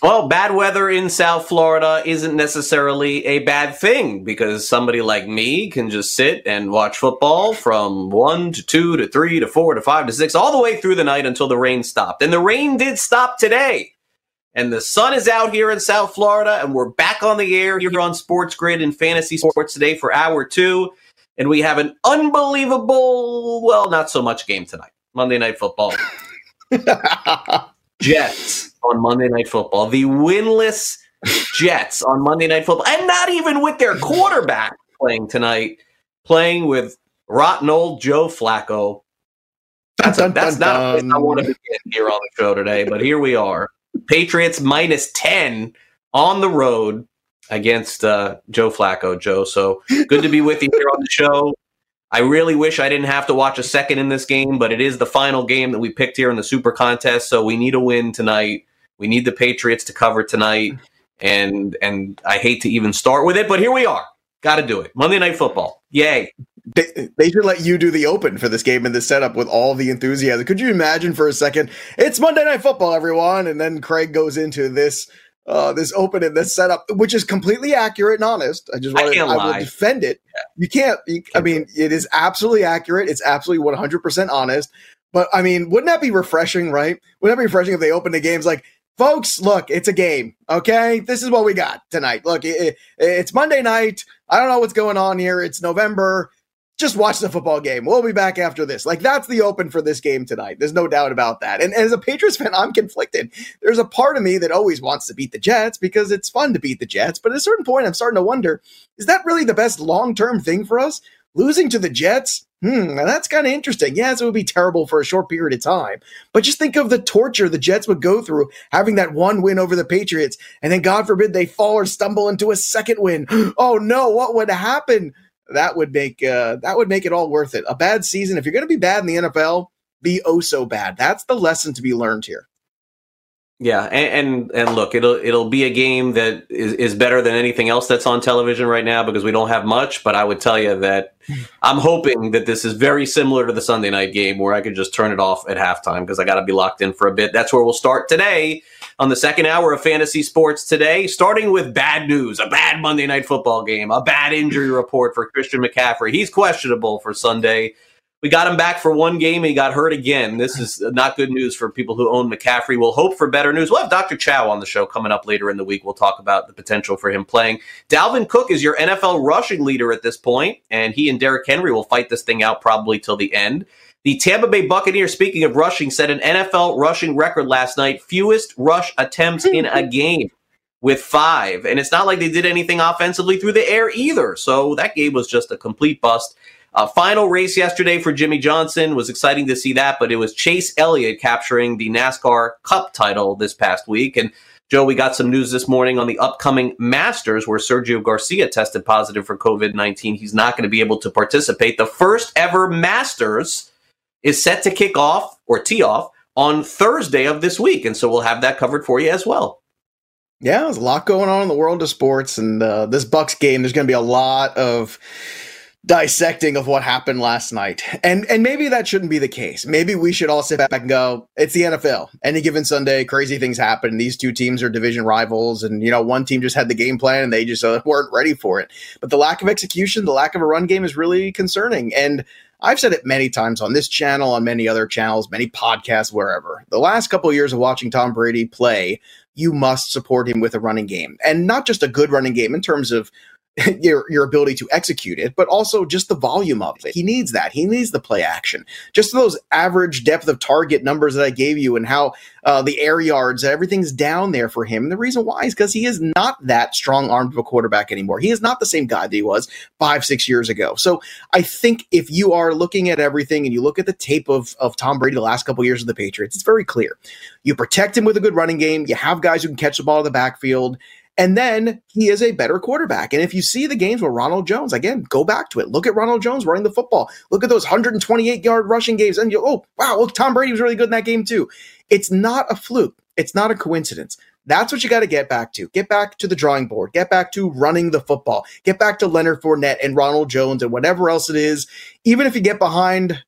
Well, bad weather in South Florida isn't necessarily a bad thing because somebody like me can just sit and watch football from 1 to 2 to 3 to 4 to 5 to 6 all the way through the night until the rain stopped. And the rain did stop today. And the sun is out here in South Florida and we're back on the air here on Sports Grid and Fantasy Sports today for hour 2 and we have an unbelievable, well, not so much game tonight. Monday Night Football. Jets on Monday Night Football. The winless Jets on Monday Night Football, and not even with their quarterback playing tonight, playing with rotten old Joe Flacco. That's, a, that's not a place I want to begin here on the show today, but here we are. Patriots minus 10 on the road against uh, Joe Flacco, Joe. So good to be with you here on the show. I really wish I didn't have to watch a second in this game, but it is the final game that we picked here in the Super Contest. So we need a win tonight. We need the Patriots to cover tonight, and and I hate to even start with it, but here we are. Got to do it. Monday Night Football. Yay! They, they, should let you do the open for this game and this setup with all the enthusiasm. Could you imagine for a second? It's Monday Night Football, everyone, and then Craig goes into this uh, this open and this setup, which is completely accurate and honest. I just want to, I, I will defend it. Yeah. You can't, you, I mean, it is absolutely accurate. It's absolutely 100% honest. But I mean, wouldn't that be refreshing, right? Wouldn't that be refreshing if they opened the games like, folks, look, it's a game. Okay. This is what we got tonight. Look, it, it's Monday night. I don't know what's going on here. It's November just watch the football game. We'll be back after this. Like that's the open for this game tonight. There's no doubt about that. And, as a Patriots fan, I'm conflicted. There's a part of me that always wants to beat the Jets because it's fun to beat the Jets. But at a certain point, I'm starting to wonder: is that really the best long term thing for us? Losing to the Jets? Hmm, that's kind of interesting. Yes, it would be terrible for a short period of time. But just think of the torture the Jets would go through having that one win over the Patriots. And then, God forbid, they fall or stumble into a second win. Oh no, what would happen? That would make uh, that would make it all worth it. A bad season, if you're going to be bad in the NFL, be oh so bad. That's the lesson to be learned here. Yeah, and, and, and look, it'll it'll be a game that is, is better than anything else that's on television right now because we don't have much. But I would tell you that I'm hoping that this is very similar to the Sunday night game where I could just turn it off at halftime because I got to be locked in for a bit. That's where we'll start today on the second hour of fantasy sports today, starting with bad news, a bad Monday night football game, a bad injury report for Christian McCaffrey. He's questionable for Sunday. We got him back for one game he got hurt again. This is not good news for people who own McCaffrey. We'll hope for better news. We'll have Dr. Chow on the show coming up later in the week. We'll talk about the potential for him playing. Dalvin Cook is your NFL rushing leader at this point, and he and Derrick Henry will fight this thing out probably till the end. The Tampa Bay Buccaneers, speaking of rushing, set an NFL rushing record last night, fewest rush attempts in a game with five. And it's not like they did anything offensively through the air either. So that game was just a complete bust. Uh, final race yesterday for Jimmie Johnson was exciting to see that, but it was Chase Elliott capturing the NASCAR Cup title this past week. And Joe, we got some news this morning on the upcoming Masters where Sergio Garcia tested positive for COVID 19. He's not going to be able to participate. The first ever Masters is set to kick off or tee off on Thursday of this week. And so we'll have that covered for you as well. Yeah, there's a lot going on in the world of sports, and uh, this Bucks game. There's going to be a lot of dissecting of what happened last night. And and maybe that shouldn't be the case. Maybe we should all sit back and go, it's the NFL. Any given Sunday, crazy things happen. These two teams are division rivals and you know, one team just had the game plan and they just uh, weren't ready for it. But the lack of execution, the lack of a run game is really concerning. And I've said it many times on this channel, on many other channels, many podcasts, wherever. The last couple of years of watching Tom Brady play, you must support him with a running game. And not just a good running game in terms of your your ability to execute it, but also just the volume of it. He needs that. He needs the play action. Just those average depth of target numbers that I gave you, and how uh, the air yards, everything's down there for him. And the reason why is because he is not that strong armed of a quarterback anymore. He is not the same guy that he was five six years ago. So I think if you are looking at everything and you look at the tape of of Tom Brady the last couple of years of the Patriots, it's very clear. You protect him with a good running game. You have guys who can catch the ball in the backfield and then he is a better quarterback. And if you see the games where Ronald Jones, again, go back to it. Look at Ronald Jones running the football. Look at those 128 yard rushing games. And you, oh, wow, look, Tom Brady was really good in that game too. It's not a fluke. It's not a coincidence. That's what you got to get back to. Get back to the drawing board. Get back to running the football. Get back to Leonard Fournette and Ronald Jones and whatever else it is. Even if you get behind,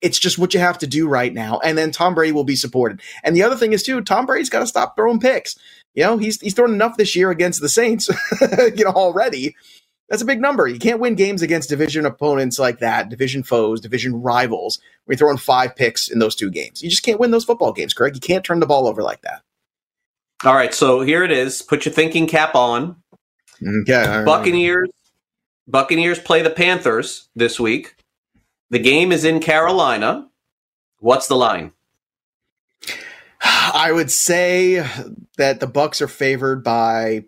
it's just what you have to do right now. And then Tom Brady will be supported. And the other thing is, too, Tom Brady's got to stop throwing picks. You know, he's he's thrown enough this year against the Saints, you know, already. That's a big number. You can't win games against division opponents like that, division foes, division rivals. We're throwing five picks in those two games. You just can't win those football games, Craig. You can't turn the ball over like that. All right, so here it is. Put your thinking cap on. Okay. Buccaneers. Buccaneers play the Panthers this week. The game is in Carolina. What's the line? I would say that the Bucks are favored by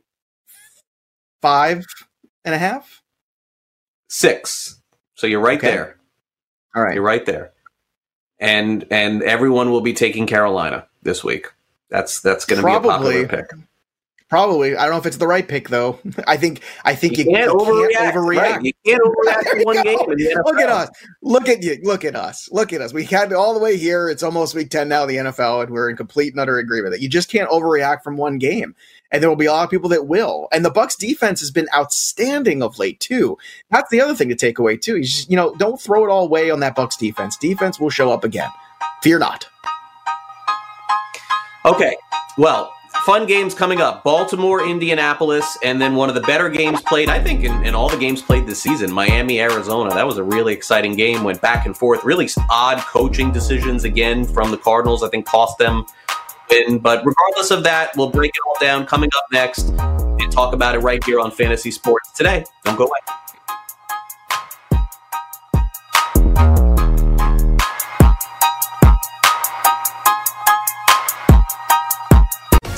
five and a half, six. So you're right okay. there. All right, you're right there, and and everyone will be taking Carolina this week. That's that's going to be a popular pick. Probably. I don't know if it's the right pick though. I think I think you, you can't, overreact. Can't overreact. Right. You can't overreact one game. Look at us. Look at you. Look at us. Look at us. We had all the way here. It's almost week 10 now the NFL, and we're in complete and utter agreement that you just can't overreact from one game. And there will be a lot of people that will. And the Bucks defense has been outstanding of late too. That's the other thing to take away too. You, just, you know, don't throw it all away on that Bucks defense. Defense will show up again. Fear not. Okay. Well, fun games coming up Baltimore, Indianapolis, and then one of the better games played, I think, in, in, all the games played this season Miami, Arizona. That was a really exciting game, went back and forth. Really odd coaching decisions again from the Cardinals, I think, cost them win. But regardless of that, we'll break it all down coming up next and talk about it right here on Fantasy Sports today. Don't go away.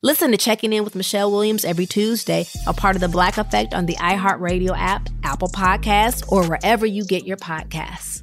Listen to Checking In with Michelle Williams every Tuesday, a part of the Black Effect on the iHeartRadio app, Apple Podcasts, or wherever you get your podcasts.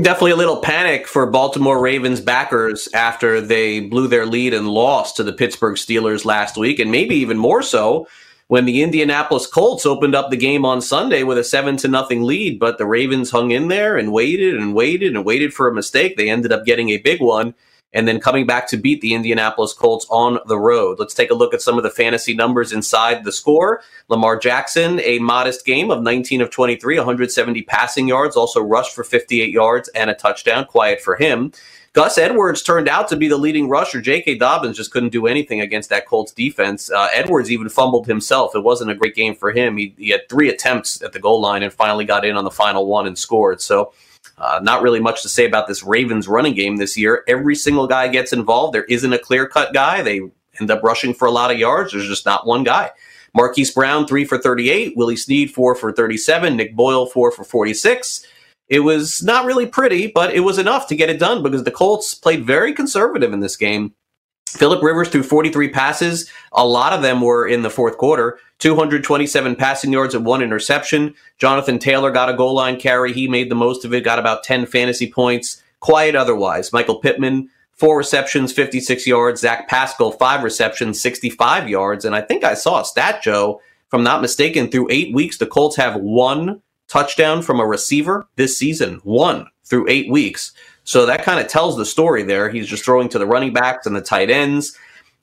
Definitely a little panic for Baltimore Ravens backers after they blew their lead and lost to the Pittsburgh Steelers last week, and maybe even more so when the Indianapolis Colts opened up the game on Sunday with a seven to nothing lead, but the Ravens hung in there and waited and waited and waited for a mistake. They ended up getting a big one and then coming back to beat the Indianapolis Colts on the road. Let's take a look at some of the fantasy numbers inside the score. Lamar Jackson, a modest game of 19 of 23, 170 passing yards, also rushed for 58 yards and a touchdown. Quiet for him. Gus Edwards turned out to be the leading rusher. J.K. Dobbins just couldn't do anything against that Colts defense. Uh, Edwards even fumbled himself. It wasn't a great game for him. He, he, had three attempts at the goal line and finally got in on the final one and scored. So, uh, not really much to say about this Ravens running game this year. Every single guy gets involved. There isn't a clear cut guy. They end up rushing for a lot of yards. There's just not one guy. Marquise Brown, three for 38. Willie Snead, four for 37. Nick Boyle, four for 46. It was not really pretty, but it was enough to get it done because the Colts played very conservative in this game. Philip Rivers threw 43 passes. A lot of them were in the fourth quarter. 227 passing yards and one interception. Jonathan Taylor got a goal line carry. He made the most of it, got about 10 fantasy points. Quiet otherwise. Michael Pittman, four receptions, 56 yards. Zach Pascal, five receptions, 65 yards. And I think I saw a stat, Joe, if I'm not mistaken, through eight weeks, the Colts have one touchdown from a receiver this season, one through eight weeks. So that kind of tells the story there. He's just throwing to the running backs and the tight ends.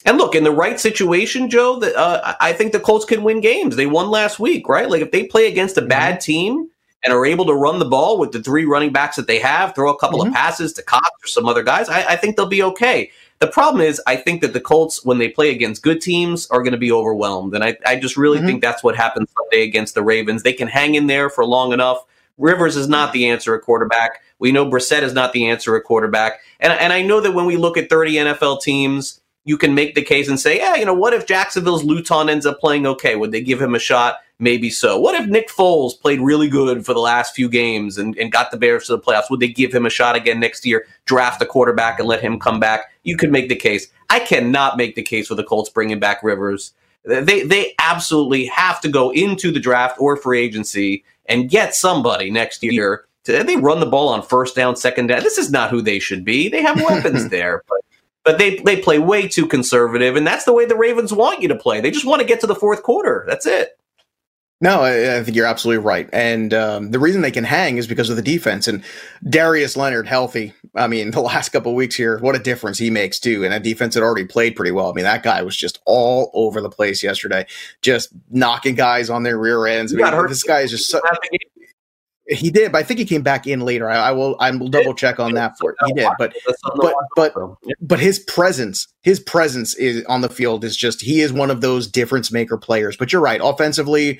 And look, in the right situation, Joe, that uh, I think the Colts can win games. They won last week, right? Like if they play against a bad mm-hmm. team and are able to run the ball with the three running backs that they have, throw a couple mm-hmm. of passes to Cox or some other guys, I, I think they'll be okay. The problem is, I think that the Colts, when they play against good teams, are going to be overwhelmed. And I, I just really mm-hmm. think that's what happened Sunday against the Ravens. They can hang in there for long enough. Rivers is not the answer at quarterback. We know Brissett is not the answer at quarterback. And, and I know that when we look at 30 NFL teams, you can make the case and say, yeah, you know, what if Jacksonville's Luton ends up playing okay? Would they give him a shot? Maybe so. What if Nick Foles played really good for the last few games and, and got the Bears to the playoffs? Would they give him a shot again next year, draft a quarterback and let him come back? You could make the case. I cannot make the case for the Colts bringing back Rivers. They they absolutely have to go into the draft or free agency and get somebody next year. To, they run the ball on first down, second down. This is not who they should be. They have weapons there, but but they they play way too conservative, and that's the way the Ravens want you to play. They just want to get to the fourth quarter. That's it. No, I, I, think you're absolutely right. And um, the reason they can hang is because of the defense. And Darius Leonard healthy. I mean, the last couple weeks here, what a difference he makes too. And that defense had already played pretty well. I mean, that guy was just all over the place yesterday, just knocking guys on their rear ends. I mean, this guy is just so, he did, but I think he came back in later. I, I will. I will double check on that for it. He did, but but but but his presence, his presence is on the field is just he is one of those difference maker players. But you're right, offensively.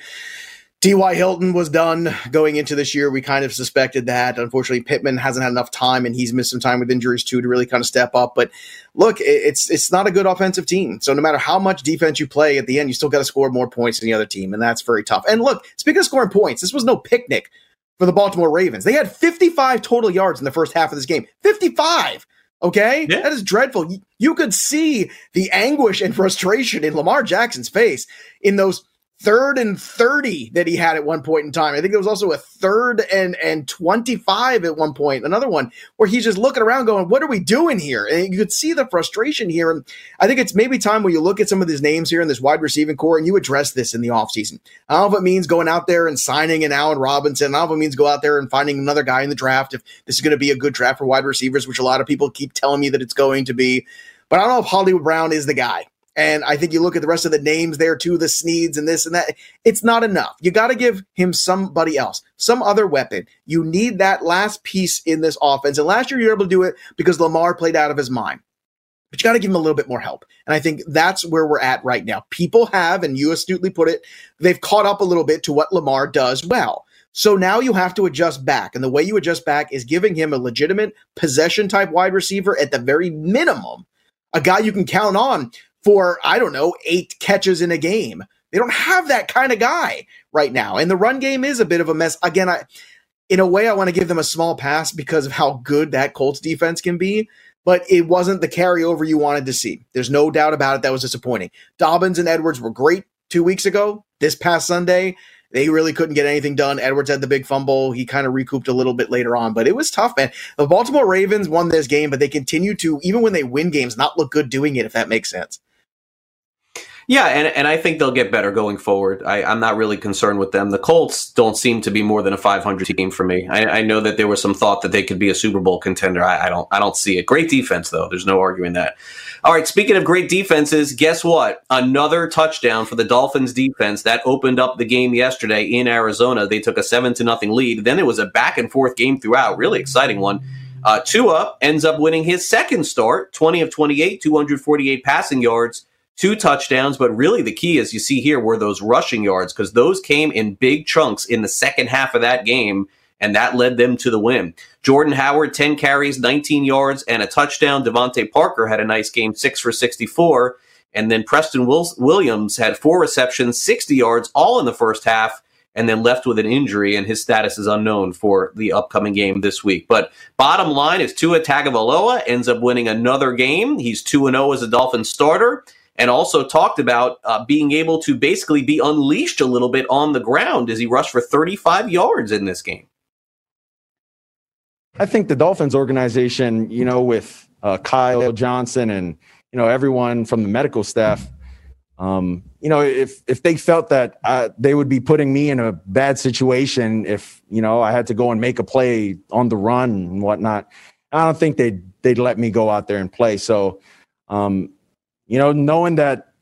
T.Y. Hilton was done going into this year. We kind of suspected that. Unfortunately, Pittman hasn't had enough time, and he's missed some time with injuries too to really kind of step up. But look, it's it's not a good offensive team. So no matter how much defense you play, at the end you still got to score more points than the other team, and that's very tough. And look, speaking of scoring points, this was no picnic for the Baltimore Ravens. They had 55 total yards in the first half of this game. 55. Okay? Yeah. That is dreadful. You could see the anguish and frustration in Lamar Jackson's face in those third and 30 that he had at one point in time. I think there was also a third and and 25 at one point, another one where he's just looking around going, what are we doing here? And you could see the frustration here. And I think it's maybe time where you look at some of these names here in this wide receiving corps and you address this in the offseason. I don't know if it means going out there and signing an Allen Robinson. I don't know if it means go out there and finding another guy in the draft if this is going to be a good draft for wide receivers, which a lot of people keep telling me that it's going to be. But I don't know if Hollywood Brown is the guy. And I think you look at the rest of the names there too, the Sneads and this and that. It's not enough. You got to give him somebody else, some other weapon. You need that last piece in this offense. And last year you were able to do it because Lamar played out of his mind. But you got to give him a little bit more help. And I think that's where we're at right now. People have, and you astutely put it, they've caught up a little bit to what Lamar does well. So now you have to adjust back. And the way you adjust back is giving him a legitimate possession type wide receiver at the very minimum, a guy you can count on for, I don't know, eight catches in a game. They don't have that kind of guy right now. And the run game is a bit of a mess. Again, I in a way I want to give them a small pass because of how good that Colts defense can be, but it wasn't the carryover you wanted to see. There's no doubt about it. That was disappointing. Dobbins and Edwards were great two weeks ago. This past Sunday, they really couldn't get anything done. Edwards had the big fumble. He kind of recouped a little bit later on, but it was tough, man. The Baltimore Ravens won this game, but they continue to, even when they win games, not look good doing it, if that makes sense. Yeah, and, and I think they'll get better going forward. I, I'm not really concerned with them. The Colts don't seem to be more than a 500 team for me. I, I know that there was some thought that they could be a Super Bowl contender. I, I don't I don't see it. Great defense though. There's no arguing that. All right, speaking of great defenses, guess what? Another touchdown for the Dolphins defense that opened up the game yesterday in Arizona. They took a seven to nothing lead. Then it was a back and forth game throughout. Really exciting one. Uh, Tua ends up winning his second start, 20 of 28, 248 passing yards two touchdowns. But really, the key, as you see here, were those rushing yards because those came in big chunks in the second half of that game, and that led them to the win. Jordan Howard, 10 carries, 19 yards, and a touchdown. DeVante Parker had a nice game, six for 64. And then Preston Williams had four receptions, 60 yards, all in the first half, and then left with an injury, and his status is unknown for the upcoming game this week. But bottom line is Tua Tagovailoa ends up winning another game. He's 2 0 as a Dolphin starter and also talked about uh, being able to basically be unleashed a little bit on the ground as he rushed for 35 yards in this game. I think the Dolphins organization, you know, with uh, Kyle Johnson and you know everyone from the medical staff, um, you know, if if they felt that uh, they would be putting me in a bad situation if you know I had to go and make a play on the run and whatnot, I don't think they'd they'd let me go out there and play. So, um, you know, knowing that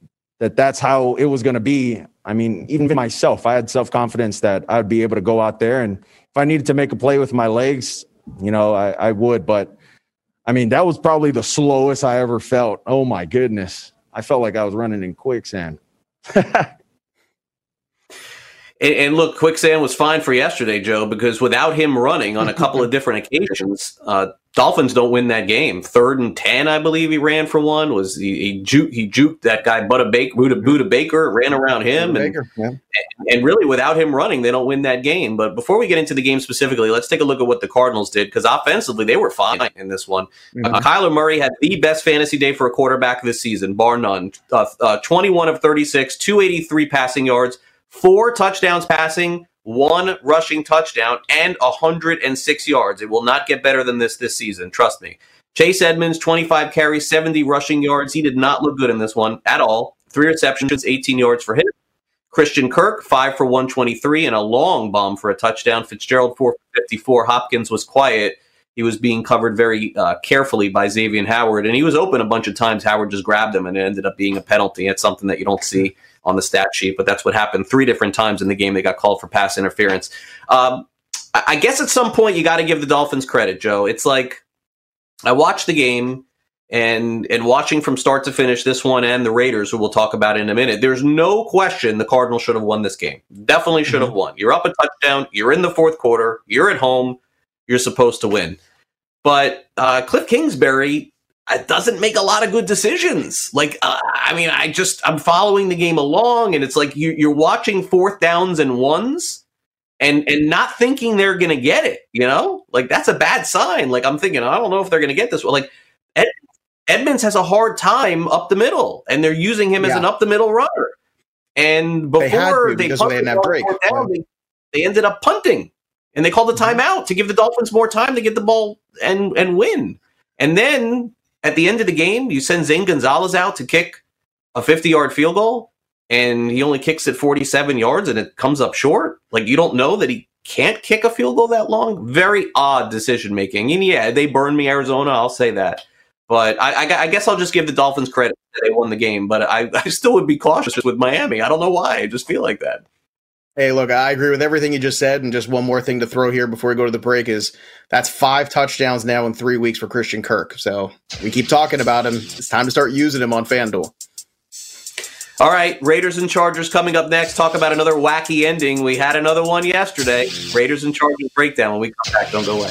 that that's how it was going to be. I mean, even myself, I had self confidence that I'd be able to go out there and if I needed to make a play with my legs, you know, I, I would. But I mean, that was probably the slowest I ever felt. Oh my goodness, I felt like I was running in quicksand. And, and, look, quicksand was fine for yesterday, Joe, because without him running on a couple of different occasions, uh, Dolphins don't win that game. Third and ten, I believe he ran for one. Was he he, juke, he juked that guy Budda Baker, Budda, Budda Baker, ran around him, and, Baker, and, and really without him running, they don't win that game. But before we get into the game specifically, let's take a look at what the Cardinals did because offensively they were fine in this one. Mm-hmm. Uh, Kyler Murray had the best fantasy day for a quarterback this season, bar none. Uh, uh, Twenty-one of thirty-six, two eighty-three passing yards four touchdowns passing, one rushing touchdown, and 106 yards. It will not get better than this this season. Trust me. Chase Edmonds, 25 carries, 70 rushing yards. He did not look good in this one at all. Three receptions, 18 yards for him. Christian Kirk, 5 for 123, and a long bomb for a touchdown. Fitzgerald, 4 for 54. Hopkins was quiet. He was being covered very uh, carefully by Xavier Howard, and he was open a bunch of times. Howard just grabbed him, and it ended up being a penalty. It's something that you don't see on the stat sheet, but that's what happened three different times in the game. They got called for pass interference. Um, I guess at some point you got to give the Dolphins credit, Joe. It's like I watched the game and and watching from start to finish this one and the Raiders, who we'll talk about in a minute. There's no question the Cardinals should have won this game. Definitely should have mm-hmm. won. You're up a touchdown. You're in the fourth quarter. You're at home. You're supposed to win. But uh, Cliff Kingsbury it doesn't make a lot of good decisions. Like, uh, I mean, I just I'm following the game along, and it's like you, you're watching fourth downs and ones, and and not thinking they're going to get it. You know, like that's a bad sign. Like I'm thinking, I don't know if they're going to get this. Well, like Ed, Edmonds has a hard time up the middle, and they're using him yeah. as an up the middle runner. And before they, they, break. Down, yeah. they, they ended up punting, and they called a mm-hmm. timeout to give the Dolphins more time to get the ball and and win. And then at the end of the game, you send Zane Gonzalez out to kick a 50 yard field goal, and he only kicks it 47 yards and it comes up short. Like, you don't know that he can't kick a field goal that long. Very odd decision making. And yeah, they burned me, Arizona. I'll say that. But I, I, I, guess I'll just give the Dolphins credit that they won the game. But I, I still would be cautious with Miami. I don't know why. I just feel like that. Hey, look, I agree with everything you just said. And just one more thing to throw here before we go to the break is that's five touchdowns now in three weeks for Christian Kirk. So we keep talking about him. It's time to start using him on FanDuel. All right, Raiders and Chargers coming up next. Talk about another wacky ending. We had another one yesterday. Raiders and Chargers breakdown when we come back. Don't go away.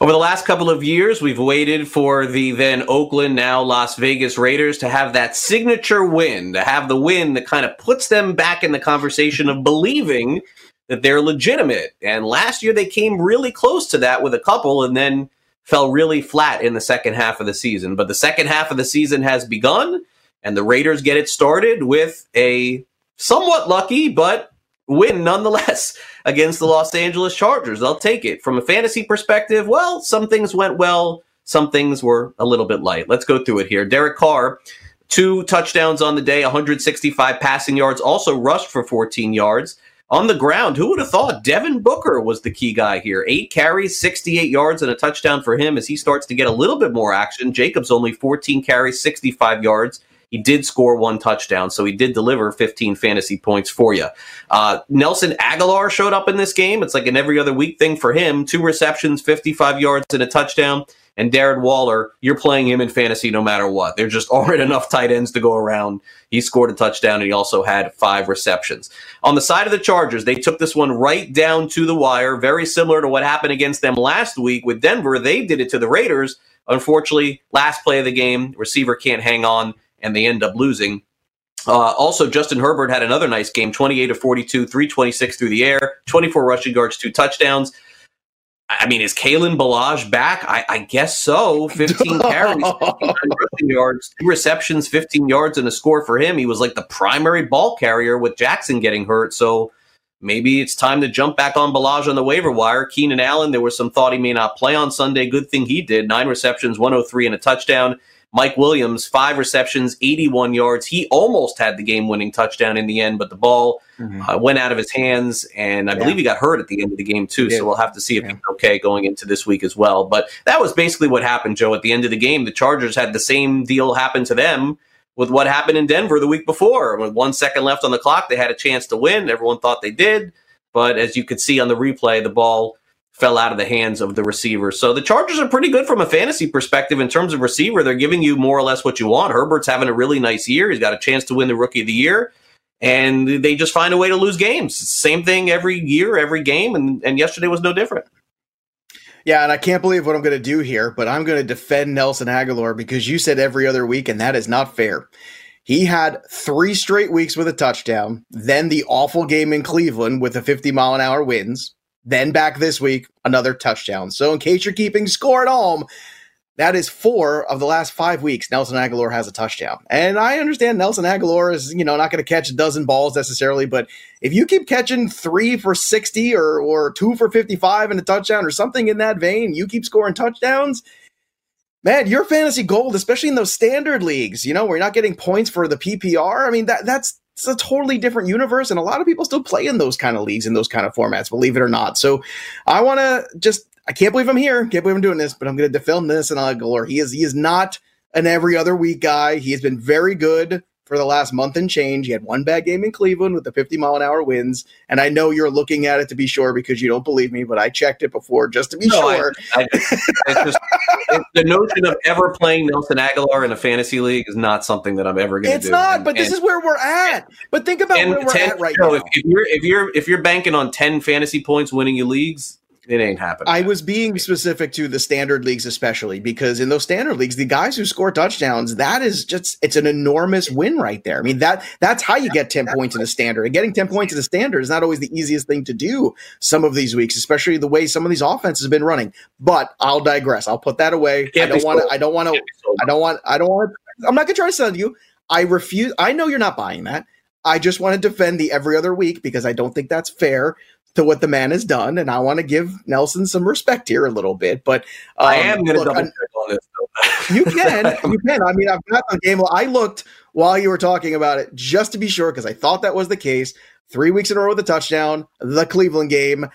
Over the last couple of years, we've waited for the then Oakland, now Las Vegas Raiders to have that signature win, to have the win that kind of puts them back in the conversation of believing that they're legitimate. And last year, they came really close to that with a couple and then fell really flat in the second half of the season. But the second half of the season has begun, and the Raiders get it started with a somewhat lucky, but win nonetheless against the Los Angeles Chargers. They'll take it. From a fantasy perspective, well, some things went well, some things were a little bit light. Let's go through it here. Derek Carr, two touchdowns on the day, 165 passing yards, also rushed for 14 yards. On the ground, who would have thought Devontae Booker was the key guy here? Eight carries, 68 yards, and a touchdown for him as he starts to get a little bit more action. Jacobs only 14 carries, 65 yards. He did score one touchdown, so he did deliver 15 fantasy points for you. Uh, Nelson Agholor showed up in this game. It's like an every other week thing for him. Two receptions, 55 yards, and a touchdown. And Darren Waller, you're playing him in fantasy no matter what. There just aren't enough tight ends to go around. He scored a touchdown and he also had five receptions. On the side of the Chargers, they took this one right down to the wire, very similar to what happened against them last week with Denver. They did it to the Raiders. Unfortunately, last play of the game, receiver can't hang on and they end up losing. Uh, also, Justin Herbert had another nice game 28 of 42, 326 through the air, 24 rushing yards, two touchdowns. I mean, is Kalen Ballage back? I, I guess so. 15 carries, 15 yards, two receptions, 15 yards, and a score for him. He was like the primary ball carrier with Jackson getting hurt. So maybe it's time to jump back on Ballage on the waiver wire. Keenan Allen, there was some thought he may not play on Sunday. Good thing he did. Nine receptions, 103, and a touchdown. Mike Williams, five receptions, 81 yards. He almost had the game winning touchdown in the end, but the ball mm-hmm. uh, went out of his hands. And I yeah. believe he got hurt at the end of the game, too. So we'll have to see if yeah. he's okay going into this week as well. But that was basically what happened, Joe. At the end of the game, the Chargers had the same deal happen to them with what happened in Denver the week before. With one second left on the clock, they had a chance to win. Everyone thought they did. But as you could see on the replay, the ball fell out of the hands of the receiver. So the Chargers are pretty good from a fantasy perspective in terms of receiver. They're giving you more or less what you want. Herbert's having a really nice year. He's got a chance to win the rookie of the year. And they just find a way to lose games. Same thing every year, every game, and, and yesterday was no different. Yeah, and I can't believe what I'm going to do here, but I'm going to defend Nelson Agholor because you said every other week, and that is not fair. He had three straight weeks with a touchdown, then the awful game in Cleveland with the 50 mile an hour winds, then back this week, another touchdown. So, in case you're keeping score at home, that is four of the last five weeks. Nelson Agholor has a touchdown, and I understand Nelson Agholor is you know not going to catch a dozen balls necessarily, but if you keep catching three for sixty or or two for fifty five and a touchdown or something in that vein, you keep scoring touchdowns. Man, your fantasy gold, especially in those standard leagues, you know, where you're not getting points for the PPR. I mean, that that's it's a totally different universe, and a lot of people still play in those kind of leagues in those kind of formats, believe it or not. So I want to just I can't believe I'm here, can't believe I'm doing this, but I'm going to defend this and Agholor. He is he is not an every other week guy. He has been very good for the last month and change. He had one bad game in Cleveland with the 50 mile an hour winds. And I know you're looking at it to be sure because you don't believe me, but I checked it before just to be no, sure. I, I, just, the notion of ever playing Nelson Agholor in a fantasy league is not something that I'm ever going to do. It's not, and, but this is where we're at. But think about where we're 10, at right now. If, if, you're if you're if you're banking on 10 fantasy points winning your leagues, it ain't happening. I was being specific to the standard leagues, especially because in those standard leagues, the guys who score touchdowns, that is just it's an enormous win right there. I mean, that that's how you get 10 points in a standard. And getting 10 points in a standard is not always the easiest thing to do some of these weeks, especially the way some of these offenses have been running. But I'll digress. I'll put that away. I don't want to, I don't want to, I don't want, I don't want I'm not gonna try to sell you. I refuse. I know you're not buying that. I just want to defend the every other week because I don't think that's fair to what the man has done, and I want to give Nelson some respect here a little bit. But um, I am going to double check on this. You can, you can. I mean, I've got the game. I looked while you were talking about it just to be sure because I thought that was the case. Three weeks in a row with a touchdown, the Cleveland game,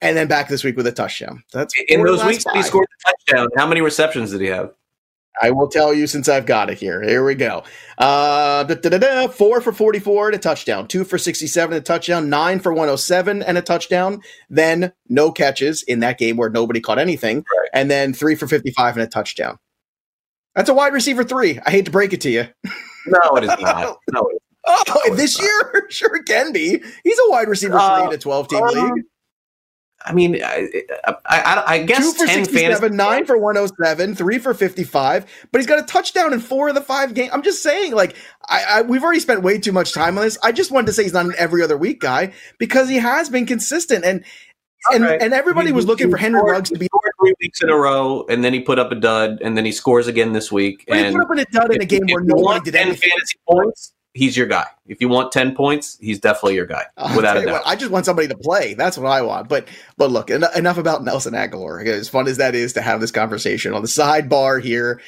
and then back this week with a touchdown. That's in those weeks he scored the touchdown. How many receptions did he have? I will tell you since I've got it here. Here we go. Uh, da, da, da, four for 44 and a touchdown, two for 67 and a touchdown, nine for 107 and a touchdown. Then no catches in that game where nobody caught anything. Right. And then three for 55 and a touchdown. That's a wide receiver three. I hate to break it to you. No, it is not. No, it is Oh, no, this year, sure it can be. He's a wide receiver uh, three in a 12 team um, league. I mean, I, I, I guess two for 67, fantasy- nine for 107, three for 55, but he's got a touchdown in four of the five games. I'm just saying, like, I, I, we've already spent way too much time on this. I just wanted to say he's not an every other week guy because he has been consistent. And and, right. and everybody he, was looking for Henry Ruggs to be three weeks in a row, and then he put up a dud, and then he scores again this week. But and he put up a dud in a game where nobody did anything. fantasy points he's your guy. If you want 10 points, he's definitely your guy, without a doubt. What, I just want somebody to play. That's what I want. But but look, en- enough about Nelson Agholor. As fun as that is to have this conversation on the sidebar here,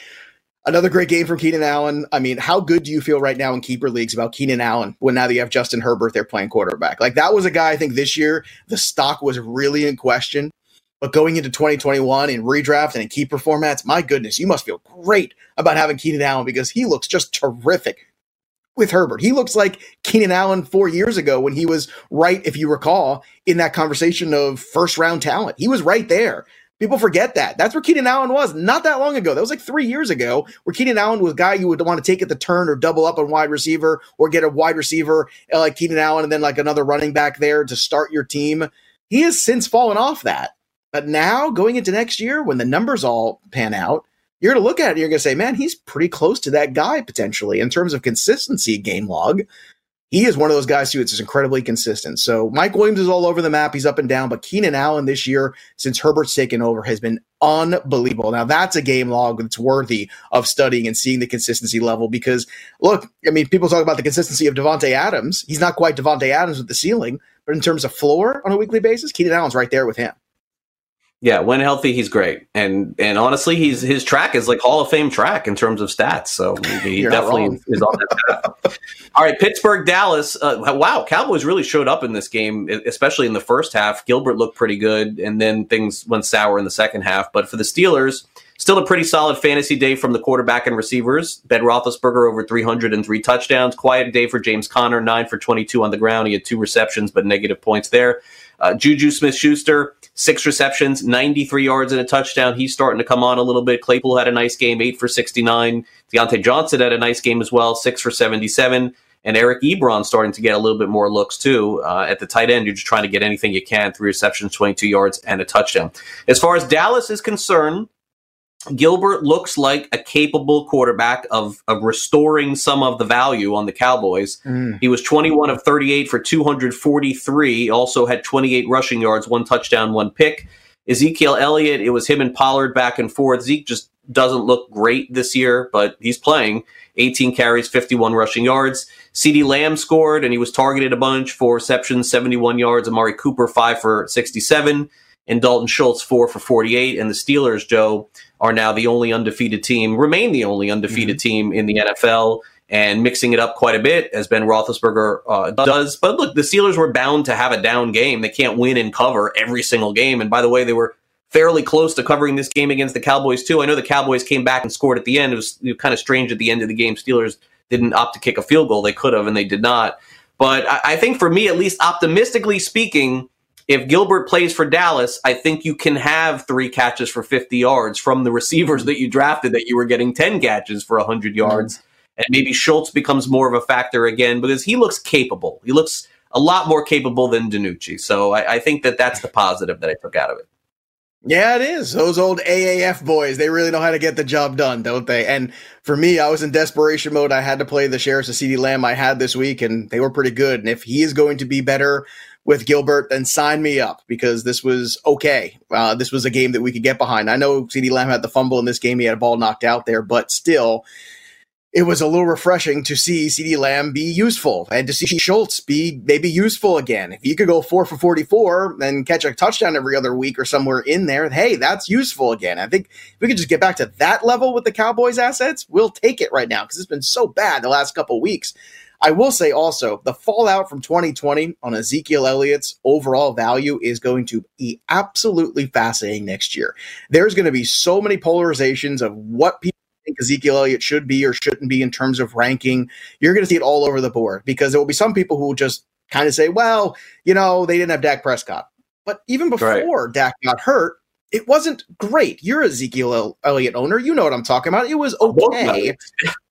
another great game from Keenan Allen. I mean, how good do you feel right now in keeper leagues about Keenan Allen when now that you have Justin Herbert there playing quarterback? Like that was a guy I think this year the stock was really in question. But going into 2021 in redraft and in keeper formats, my goodness, you must feel great about having Keenan Allen because he looks just terrific with Herbert. He looks like Keenan Allen four years ago when he was right, if you recall, in that conversation of first round talent. He was right there. People forget that. That's where Keenan Allen was not that long ago. That was like three years ago, where Keenan Allen was a guy you would want to take at the turn or double up on wide receiver or get a wide receiver uh, like Keenan Allen and then like another running back there to start your team. He has since fallen off that. But now going into next year, when the numbers all pan out, you're going to look at it and you're going to say, man, he's pretty close to that guy potentially in terms of consistency game log. He is one of those guys who is incredibly consistent. So Mike Williams is all over the map. He's up and down, but Keenan Allen this year, since Herbert's taken over, has been unbelievable. Now that's a game log that's worthy of studying and seeing the consistency level because look, I mean, people talk about the consistency of Davante Adams. He's not quite Davante Adams with the ceiling, but in terms of floor on a weekly basis, Keenan Allen's right there with him. Yeah, when healthy, he's great, and and honestly, he's his track is like Hall of Fame track in terms of stats. So he definitely is on that path. All right, Pittsburgh, Dallas. Uh, wow, Cowboys really showed up in this game, especially in the first half. Gilbert looked pretty good, and then things went sour in the second half. But for the Steelers, still a pretty solid fantasy day from the quarterback and receivers. Ben Roethlisberger over 303 touchdowns. Quiet day for James Conner, nine for 22 on the ground. He had two receptions, but negative points there. Uh, Juju Smith Schuster six receptions, 93 yards and a touchdown. He's starting to come on a little bit. Claypool had a nice game, eight for 69. Diontae Johnson had a nice game as well, six for 77. And Eric Ebron starting to get a little bit more looks too. Uh, at the tight end, you're just trying to get anything you can. Three receptions, 22 yards, and a touchdown. As far as Dallas is concerned, Gilbert looks like a capable quarterback of, of restoring some of the value on the Cowboys. Mm. He was 21 of 38 for 243, also had 28 rushing yards, one touchdown, one pick. Ezekiel Elliott, it was him and Pollard back and forth. Zeke just doesn't look great this year, but he's playing. 18 carries, 51 rushing yards. CeeDee Lamb scored, and he was targeted a bunch, four receptions, 71 yards. Amari Cooper, five for 67 and Dalton Schultz four for 48. And the Steelers, Joe, are now the only undefeated team, remain the only undefeated mm-hmm. team in the NFL, and mixing it up quite a bit as Ben Roethlisberger uh, does. But look, the Steelers were bound to have a down game. They can't win and cover every single game. And by the way, they were fairly close to covering this game against the Cowboys too. I know the Cowboys came back and scored at the end. It was, kind of strange at the end of the game. Steelers didn't opt to kick a field goal. They could have, and they did not. But I, I think for me, at least optimistically speaking, if Gilbert plays for Dallas, I think you can have three catches for 50 yards from the receivers that you drafted that you were getting 10 catches for 100 mm-hmm. yards. And maybe Schultz becomes more of a factor again because he looks capable. He looks a lot more capable than DiNucci. So I, I think that that's the positive that I took out of it. Yeah, it is. Those old AAF boys, they really know how to get the job done, don't they? And for me, I was in desperation mode. I had to play the Sheriffs of CeeDee Lamb I had this week, and they were pretty good. And if he is going to be better with Gilbert, then sign me up because this was okay. Uh, this was a game that we could get behind. I know CeeDee Lamb had the fumble in this game; he had a ball knocked out there, but still, it was a little refreshing to see CeeDee Lamb be useful and to see Schultz be maybe useful again. If you could go four for 44 and catch a touchdown every other week or somewhere in there, hey, that's useful again. I think if we could just get back to that level with the Cowboys assets, we'll take it right now because it's been so bad the last couple weeks. I will say also the fallout from 2020 on Ezekiel Elliott's overall value is going to be absolutely fascinating next year. There's going to be so many polarizations of what people think Ezekiel Elliott should be or shouldn't be in terms of ranking. You're going to see it all over the board because there will be some people who will just kind of say, well, you know, they didn't have Dak Prescott. But even before right. Dak got hurt, it wasn't great. You're Ezekiel Elliott owner. You know what I'm talking about. It was okay.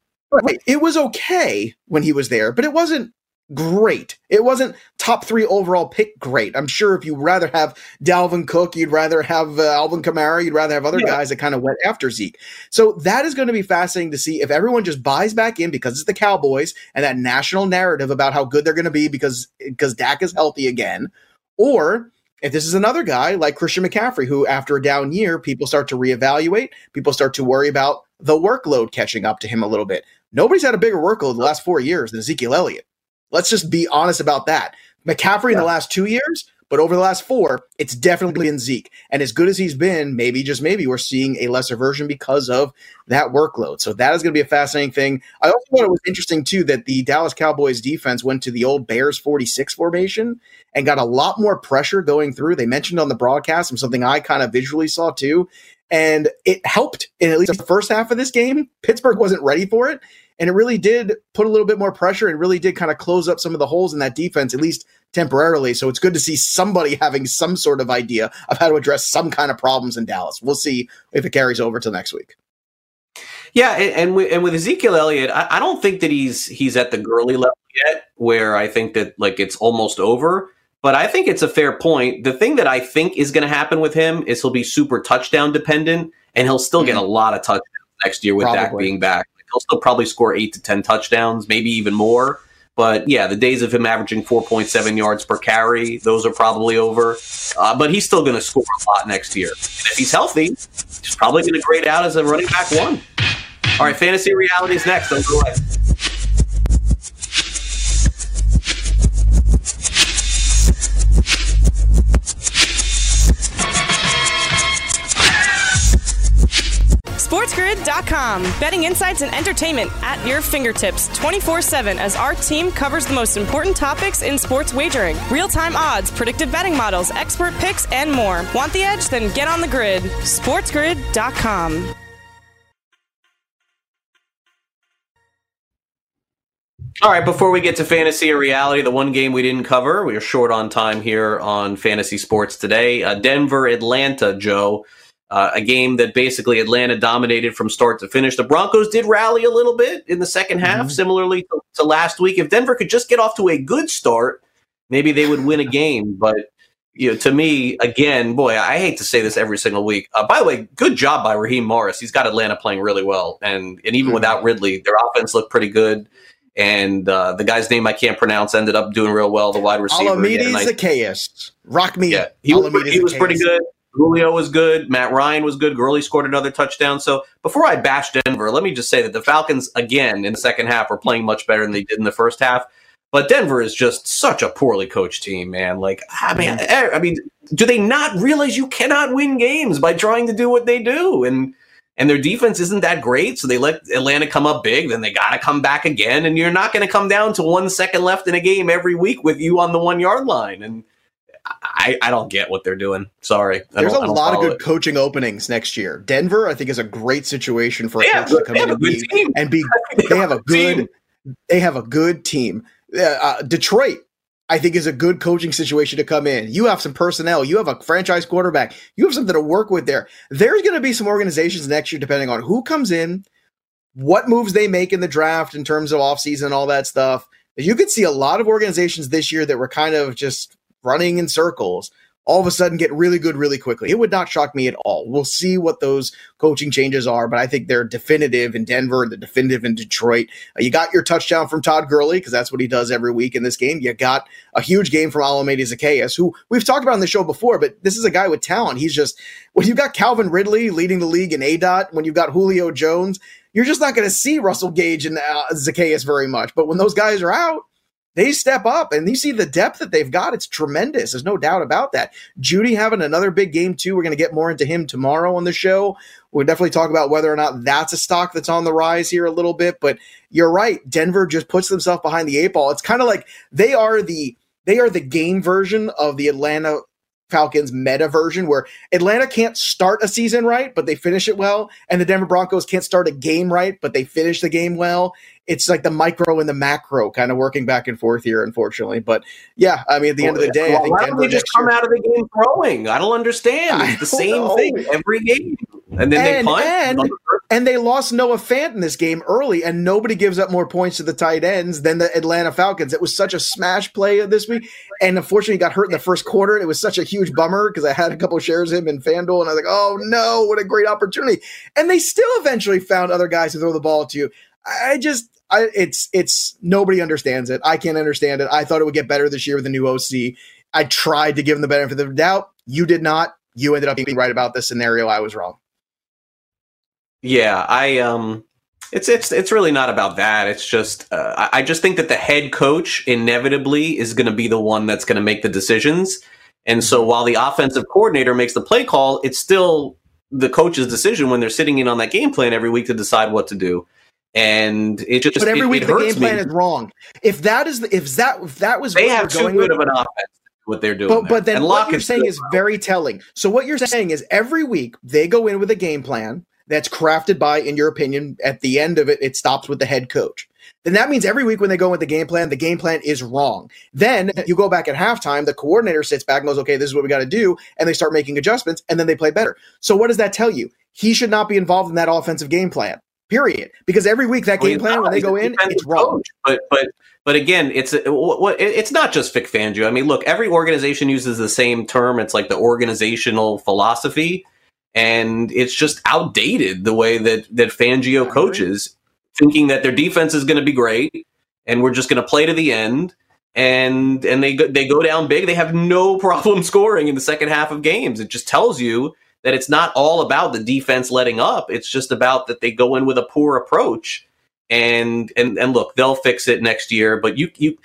It was okay when he was there, but it wasn't great. It wasn't top three overall pick great. I'm sure if you'd rather have Dalvin Cook, you'd rather have uh, Alvin Kamara, you'd rather have other yeah. guys that kind of went after Zeke. So that is going to be fascinating to see if everyone just buys back in because it's the Cowboys and that national narrative about how good they're going to be because because Dak is healthy again, or if this is another guy like Christian McCaffrey, who after a down year, people start to reevaluate, people start to worry about the workload catching up to him a little bit. Nobody's had a bigger workload the last four years than Ezekiel Elliott. Let's just be honest about that. McCaffrey in the last two years, but over the last four, it's definitely been Zeke. And as good as he's been, maybe, just maybe, we're seeing a lesser version because of that workload. So that is going to be a fascinating thing. I also thought it was interesting, too, that the Dallas Cowboys defense went to the old Bears 46 formation and got a lot more pressure going through. They mentioned on the broadcast, and something I kind of visually saw, too. And it helped in at least the first half of this game. Pittsburgh wasn't ready for it. And it really did put a little bit more pressure and really did kind of close up some of the holes in that defense, at least temporarily. So it's good to see somebody having some sort of idea of how to address some kind of problems in Dallas. We'll see if it carries over till next week. Yeah, and and with, and with Ezekiel Elliott, I, I, don't think that he's he's at the Gurley level yet, where I think that like it's almost over. But I think it's a fair point. The thing that I think is going to happen with him is he'll be super touchdown dependent, and he'll still mm-hmm. get a lot of touchdowns next year with Probably. Dak being back. He'll still probably score eight to 10 touchdowns, maybe even more. But yeah, the days of him averaging 4.7 yards per carry, those are probably over. Uh, but he's still going to score a lot next year. And if he's healthy, he's probably going to grade out as a running back one. All right, fantasy reality is next. Don't go away. SportsGrid.com. Betting insights and entertainment at your fingertips 24 7 as our team covers the most important topics in sports wagering real time odds, predictive betting models, expert picks, and more. Want the edge? Then get on the grid. SportsGrid.com. All right, before we get to fantasy or reality, the one game we didn't cover, we are short on time here on fantasy sports today. Uh, Denver, Atlanta, Joe. Uh, a game that basically Atlanta dominated from start to finish. The Broncos did rally a little bit in the second half, mm-hmm. similarly to, to, last week. If Denver could just get off to a good start, maybe they would win a game. But you know, to me, again, boy, I hate to say this every single week. Uh, by the way, good job by Raheem Morris. He's got Atlanta playing really well, and and even mm-hmm. without Ridley, their offense looked pretty good. And uh, the guy's name I can't pronounce ended up doing real well. The wide receiver, Olamide Zaccheaus. Rock me. Yeah, he was, he was pretty good. Julio was good. Matt Ryan was good. Gurley scored another touchdown. So before I bash Denver, let me just say that the Falcons, again, in the second half, were playing much better than they did in the first half. But Denver is just such a poorly coached team, man. Like, I mean, eh, I mean, do they not realize you cannot win games by trying to do what they do? And and their defense isn't that great, so they let Atlanta come up big. Then they got to come back again, and you're not going to come down to one second left in a game every week with you on the one yard line. And I, I don't get what they're doing. Sorry. I There's a lot of good it. coaching openings next year. Denver, I think, is a great situation for a coach to come in and be, and be. They have a good. They have a good team. Uh, Detroit, I think, is a good coaching situation to come in. You have some personnel. You have a franchise quarterback. You have something to work with there. There's going to be some organizations next year, depending on who comes in, what moves they make in the draft in terms of offseason, all that stuff. You could see a lot of organizations this year that were kind of just running in circles all of a sudden get really good really quickly. It would not shock me at all. We'll see what those coaching changes are, but I think they're definitive in Denver and the definitive in Detroit. Uh, you got your touchdown from Todd Gurley because that's what he does every week in this game. You got a huge game from Olamide Zaccheaus, who we've talked about on the show before, but this is a guy with talent. He's just when you've got Calvin Ridley leading the league in ADOT, when you've got Julio Jones, you're just not going to see Russell Gage and uh, Zaccheaus very much. But when those guys are out, they step up and you see the depth that they've got. It's tremendous. There's no doubt about that. Jeudy having another big game too. We're going to get more into him tomorrow on the show. We'll definitely talk about whether or not that's a stock that's on the rise here a little bit. But you're right. Denver just puts themselves behind the eight ball. It's kind of like they are the they are the game version of the Atlanta Falcons meta version where Atlanta can't start a season right, but they finish it well, and the Denver Broncos can't start a game right, but they finish the game well. It's like the micro and the macro kind of working back and forth here, unfortunately. But yeah, I mean, at the end of the day, well, I think why don't they just come year, out of the game throwing? I don't understand. It's the same know. thing every game and then and, they punt. And, and they lost Noah Fant in this game early, and nobody gives up more points to the tight ends than the Atlanta Falcons. It was such a smash play this week, and unfortunately, he got hurt in the first quarter. It was such a huge bummer because I had a couple shares of him in FanDuel, and I was like, "Oh no, what a great opportunity!" And they still eventually found other guys to throw the ball to. I just, I, it's, it's nobody understands it. I can't understand it. I thought it would get better this year with the new OC. I tried to give them the benefit of the doubt. You did not. You ended up being right about this scenario. I was wrong. Yeah, I um it's it's it's really not about that. It's just uh, I just think that the head coach inevitably is going to be the one that's going to make the decisions. And so while the offensive coordinator makes the play call, it's still the coach's decision when they're sitting in on that game plan every week to decide what to do. And it just but every it, week it the game plan me. is wrong. If that is the, if that if that was they have too good with, of an offense what they're doing. But, but then what you're saying is very telling. So what you're saying is every week they go in with a game plan that's crafted by, in your opinion, at the end of it, it stops with the head coach. Then that means every week when they go with the game plan, the game plan is wrong. Then you go back at halftime, the coordinator sits back and goes, okay, this is what we got to do. And they start making adjustments and then they play better. So what does that tell you? He should not be involved in that offensive game plan. Period. Because every week that game plan, when they go in, it's wrong. But but but again, it's uh, it's not just Vic Fangio. I mean, look, every organization uses the same term. It's like the organizational philosophy and it's just outdated the way that that Fangio coaches, thinking that their defense is going to be great and we're just going to play to the end. And and they they go down big. They have no problem scoring in the second half of games. It just tells you that it's not all about the defense letting up. It's just about that they go in with a poor approach. And and and look, they'll fix it next year. But you you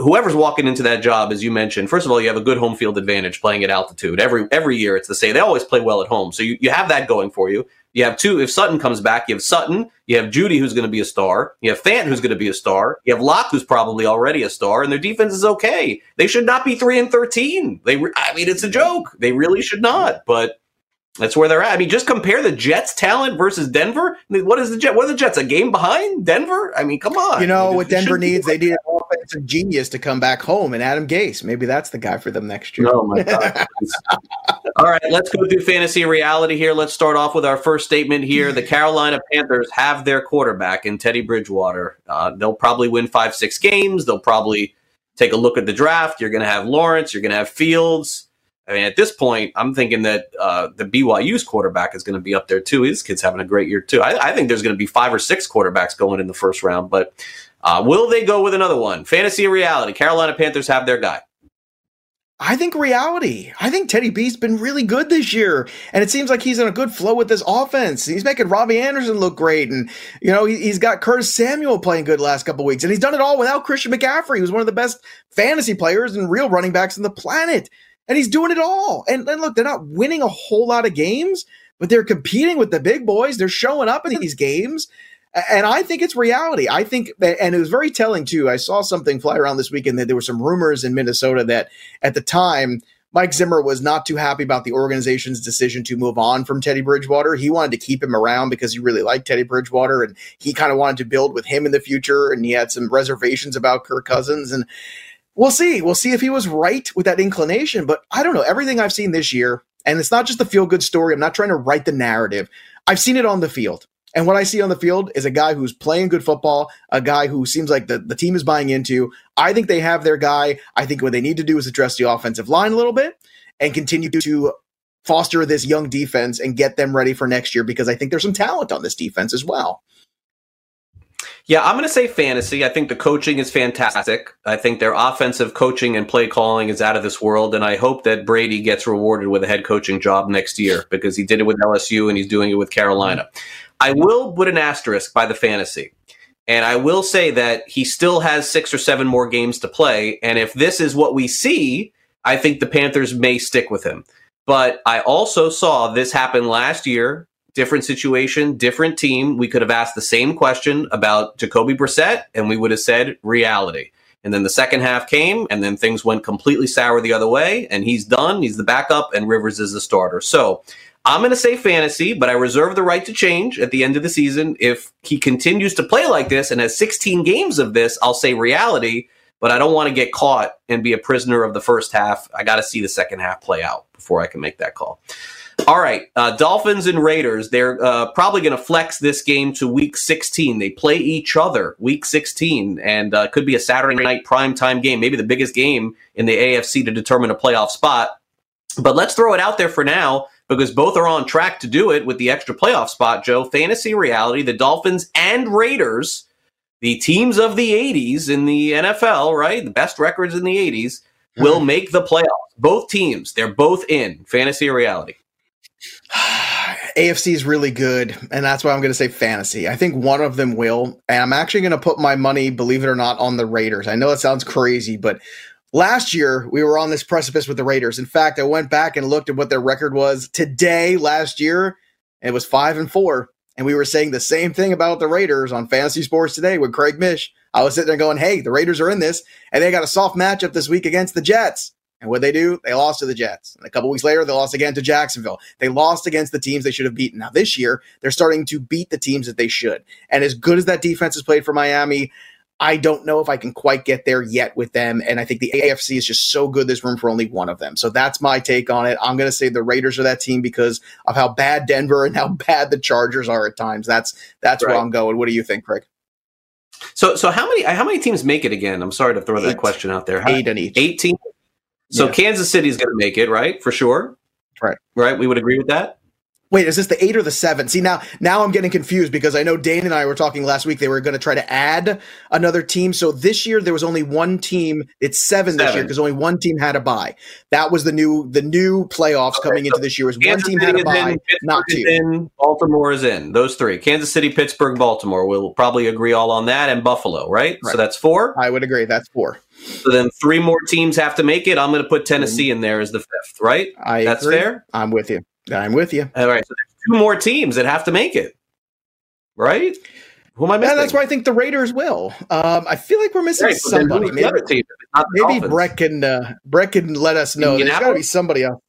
whoever's walking into that job, as you mentioned, first of all, you have a good home field advantage playing at altitude. Every every year, it's the same. They always play well at home, so you, you have that going for you. You have two. If Sutton comes back, you have Sutton. You have Jeudy, who's going to be a star. You have Fant, who's going to be a star. You have Lock, who's probably already a star, and their defense is okay. They should not be three and thirteen. They, I mean, it's a joke. They really should not. But that's where they're at. I mean, just compare the Jets' talent versus Denver. I mean, what is the Jet? What are the Jets? A game behind Denver? I mean, come on. You know what Denver needs? They need offensive genius to come back home, and Adam Gase. Maybe that's the guy for them next year. Oh my god! All right, let's go through fantasy reality here. Let's start off with our first statement here. The Carolina Panthers have their quarterback in Teddy Bridgewater. Uh, they'll probably win five, six games. They'll probably take a look at the draft. You're going to have Lawrence. You're going to have Fields. I mean, at this point, I'm thinking that uh, the BYU's quarterback is going to be up there too. His kid's having a great year too. I, I think there's going to be five or six quarterbacks going in the first round, but uh, will they go with another one? Fantasy or reality? Carolina Panthers have their guy. I think reality. I think Teddy B's been really good this year, and it seems like he's in a good flow with this offense. He's making Robbie Anderson look great, and you know he, has got Curtis Samuel playing good last couple weeks, and he's done it all without Christian McCaffrey, who's one of the best fantasy players and real running backs in the planet and he's doing it all. And, and look, they're not winning a whole lot of games, but they're competing with the big boys. They're showing up in these games. And I think it's reality. I think that, and it was very telling too. I saw something fly around this weekend that there were some rumors in Minnesota that at the time, Mike Zimmer was not too happy about the organization's decision to move on from Teddy Bridgewater. He wanted to keep him around because he really liked Teddy Bridgewater and he kind of wanted to build with him in the future. And he had some reservations about Kirk Cousins. And we'll see. We'll see if he was right with that inclination. But I don't know. Everything I've seen this year, and it's not just the feel good story. I'm not trying to write the narrative. I've seen it on the field. And what I see on the field is a guy who's playing good football, a guy who seems like the, the team is buying into. I think they have their guy. I think what they need to do is address the offensive line a little bit. and continue to foster this young defense and get them ready for next year because I think there's some talent on this defense as well. Yeah, I'm going to say fantasy. I think the coaching is fantastic. I think their offensive coaching and play calling is out of this world. And I hope that Brady gets rewarded with a head coaching job next year because he did it with LSU and he's doing it with Carolina. I will put an asterisk by the fantasy. And I will say that he still has six or seven more games to play. And if this is what we see, I think the Panthers may stick with him. But I also saw this happen last year different situation, different team. We could have asked the same question about Jacoby Brissett, and we would have said reality. And then the second half came, and then things went completely sour the other way, and he's done. He's the backup, and Rivers is the starter. So I'm going to say fantasy, but I reserve the right to change at the end of the season. If he continues to play like this and has 16 games of this, I'll say reality, but I don't want to get caught and be a prisoner of the first half. I got to see the second half play out before I can make that call. All right, uh, Dolphins and Raiders. They're uh, probably going to flex this game to Week 16. They play each other Week 16, and uh, could be a Saturday night primetime game, maybe the biggest game in the AFC to determine a playoff spot. But let's throw it out there for now because both are on track to do it with the extra playoff spot. Joe, fantasy reality: the Dolphins and Raiders, the teams of the '80s in the NFL, right? The best records in the '80s hmm. will make the playoffs. Both teams, they're both in fantasy reality. AFC is really good, and that's why I'm going to say fantasy. I think one of them will, and I'm actually going to put my money, believe it or not, on the Raiders. I know it sounds crazy, but last year we were on this precipice with the Raiders. In fact, I went back and looked at what their record was today last year. It was five and four, and we were saying the same thing about the Raiders on Fantasy Sports today with Craig Mish. I was sitting there going, "Hey, the Raiders are in this, and they got a soft matchup this week against the Jets." And what they do, they lost to the Jets. And a couple weeks later, they lost again to Jacksonville. They lost against the teams they should have beaten. Now, this year, they're starting to beat the teams that they should. And as good as that defense has played for Miami, I don't know if I can quite get there yet with them. And I think the AFC is just so good, there's room for only one of them. So that's my take on it. I'm going to say the Raiders are that team because of how bad Denver and how bad the Chargers are at times. That's that's right. where I'm going. What do you think, Craig? So, so how many how many teams make it again? I'm sorry to throw eight, that question out there. How, eight in each. Eighteen. So yeah. Kansas City is going to make it, right? For sure. Right. Right. We would agree with that. Wait, is this the eight or the seven? See now, now I'm getting confused because I know Dane and I were talking last week. They were going to try to add another team. So this year there was only one team. It's seven, seven. this year because only one team had a bye. That was the new the new playoffs okay, coming so into this year. Was Kansas one team City had a bye, not two. In, Baltimore is in. Those three: Kansas City, Pittsburgh, Baltimore. We'll probably agree all on that, and Buffalo, right? right. So that's four. I would agree. That's four. So then three more teams have to make it. I'm going to put Tennessee in there as the fifth, right? I that's agree. fair. I'm with you. I'm with you. All right. So two more teams that have to make it, right? Who am I missing? That's why I think the Raiders will. Um, I feel like we're missing right, somebody. Maybe, team, maybe Brett can uh, Brett can let us know. There's got to be somebody else.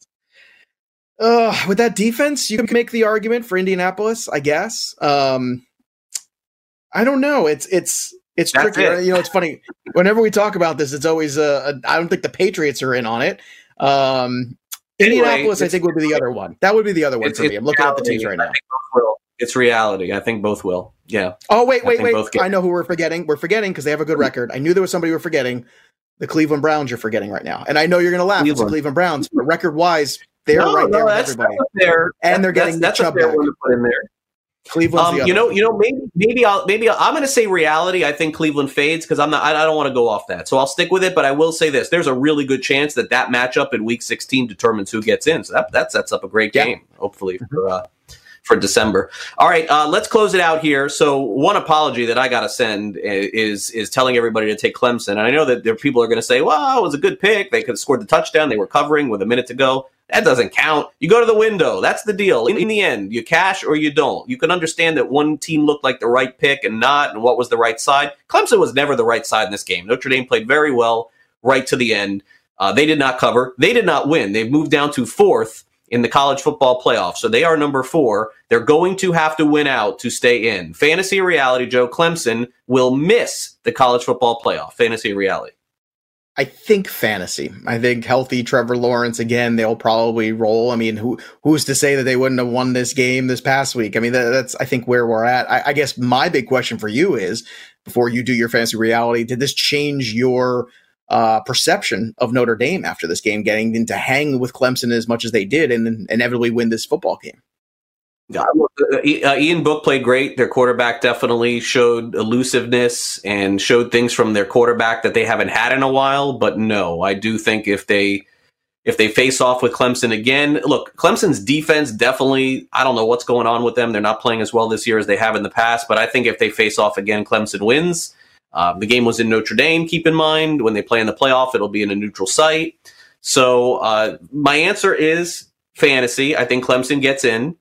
Uh, with that defense, you can make the argument for Indianapolis, I guess. Um, I don't know. It's it's it's That's tricky. It. You know, it's funny. Whenever we talk about this, it's always uh, I don't think the Patriots are in on it. Um, Indianapolis, I think, would be the other one. That would be the other one for me. I'm looking reality. at the teams right now. It's reality. I think both will. Yeah. Oh wait, wait, wait. I know who we're forgetting. We're forgetting because they have a good record. I knew there was somebody we're forgetting. The Cleveland Browns you're forgetting right now, and I know you're going to laugh. Cleveland. It's the Cleveland Browns, but record wise, they're no, right no, there with everybody. and they're getting that's, the that's Chubb back. to put in there. Cleveland. Um, you know, you know, maybe, maybe I'll, maybe i am going to say reality. I think Cleveland fades because I'm not. I, I don't want to go off that, so I'll stick with it. But I will say this: there's a really good chance that that matchup in Week 16 determines who gets in. So that that sets up a great game, yeah. hopefully for uh, for December. All right, uh, let's close it out here. So one apology that I got to send is is telling everybody to take Clemson, and I know that there people are going to say, "Well, it was a good pick. They could have scored the touchdown. They were covering with a minute to go." That doesn't count. You go to the window. That's the deal. In, in, the end, you cash or you don't. You can understand that one team looked like the right pick and not, and what was the right side. Clemson was never the right side in this game. Notre Dame played very well right to the end. Uh, they did not cover. They did not win. They moved down to fourth in the college football playoff. So they are number four. They're going to have to win out to stay in. Fantasy reality, Joe Clemson will miss the college football playoff. Fantasy reality. I think fantasy. I think healthy Trevor Lawrence again. They'll probably roll. I mean, who who's to say that they wouldn't have won this game this past week? I mean, that, that's I think where we're at. I, I, guess my big question for you is before you do your fantasy reality, did this change your uh, perception of Notre Dame after this game, getting into hang with Clemson as much as they did, and inevitably win this football game. Uh, uh, Ian Book played great. Their quarterback definitely showed elusiveness and showed things from their quarterback that they haven't had in a while. But no, I do think if they if they face off with Clemson again, look, Clemson's defense definitely, I don't know what's going on with them. They're not playing as well this year as they have in the past, but I think if they face off again, Clemson wins. Uh, the game was in Notre Dame, keep in mind. When they play in the playoff, it'll be in a neutral site. So uh, my answer is fantasy. I think Clemson gets in.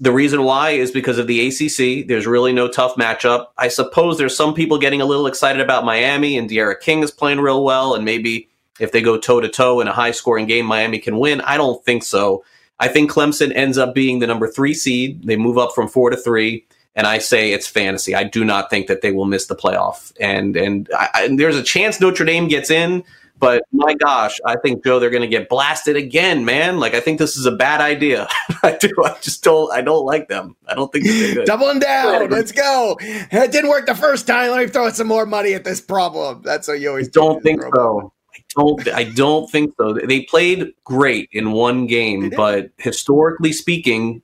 The reason why is because of the ACC. There's really no tough matchup. I suppose there's some people getting a little excited about Miami, and D'Eriq King is playing real well, and maybe if they go toe to toe in a high scoring game, Miami can win. I don't think so. I think Clemson ends up being the number three seed. They move up from four to three, and I say it's fantasy. I do not think that they will miss the playoff, and and, I, and there's a chance Notre Dame gets in. But my gosh, I think Joe, they're going to get blasted again, man. Like I think this is a bad idea. I do. I just don't. I don't like them. I don't think they're good. Doubling down. Let's go. It didn't work the first time. Let me throw some more money at this problem. That's what you always don't think so I don't I don't think so. They played great in one game, but historically speaking,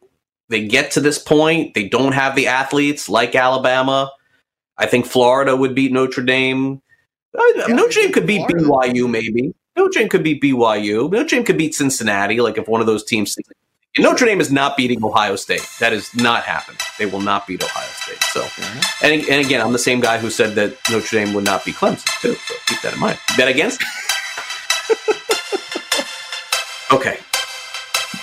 they get to this point, they don't have the athletes like Alabama. I think Florida would beat Notre Dame. Uh, yeah, Notre Dame could beat Florida. BYU maybe. Notre Dame could beat BYU. Notre Dame could beat Cincinnati like if one of those teams Notre Dame is not beating Ohio State. That is not happening. They will not beat Ohio State. So, mm-hmm. and, and again, I'm the same guy who said that Notre Dame would not beat Clemson too. So keep that in mind. Bet against. okay.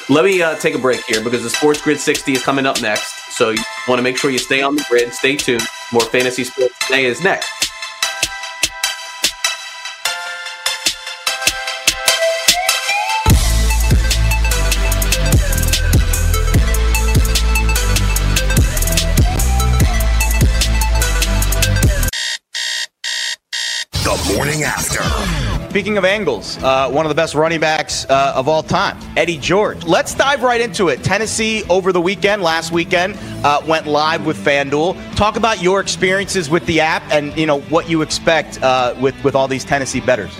Let me uh, take a break here because the Sports Grid 60 is coming up next. So you want to make sure you stay on the grid. Stay tuned. More fantasy sports today is next. Morning after. Speaking of angles, uh, one of the best running backs uh, of all time, Eddie George. Let's dive right into it. Tennessee over the weekend, last weekend, uh, went live with FanDuel. Talk about your experiences with the app and you know what you expect uh, with with all these Tennessee bettors.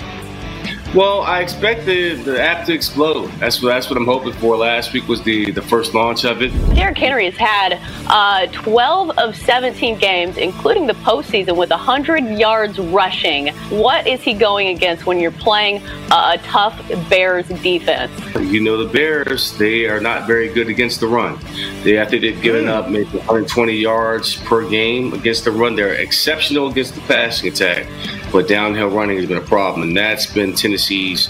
Well, I expect the, the app to explode. That's what that's what I'm hoping for. Last week was the, the first launch of it. Derrick Henry has had uh, 12 of 17 games, including the postseason, with 100 yards rushing. What is he going against when you're playing a tough Bears defense? You know, the Bears, they are not very good against the run. They, after they've given hmm. up maybe 120 yards per game against the run, they're exceptional against the passing attack. But downhill running has been a problem, and that's been Tennessee's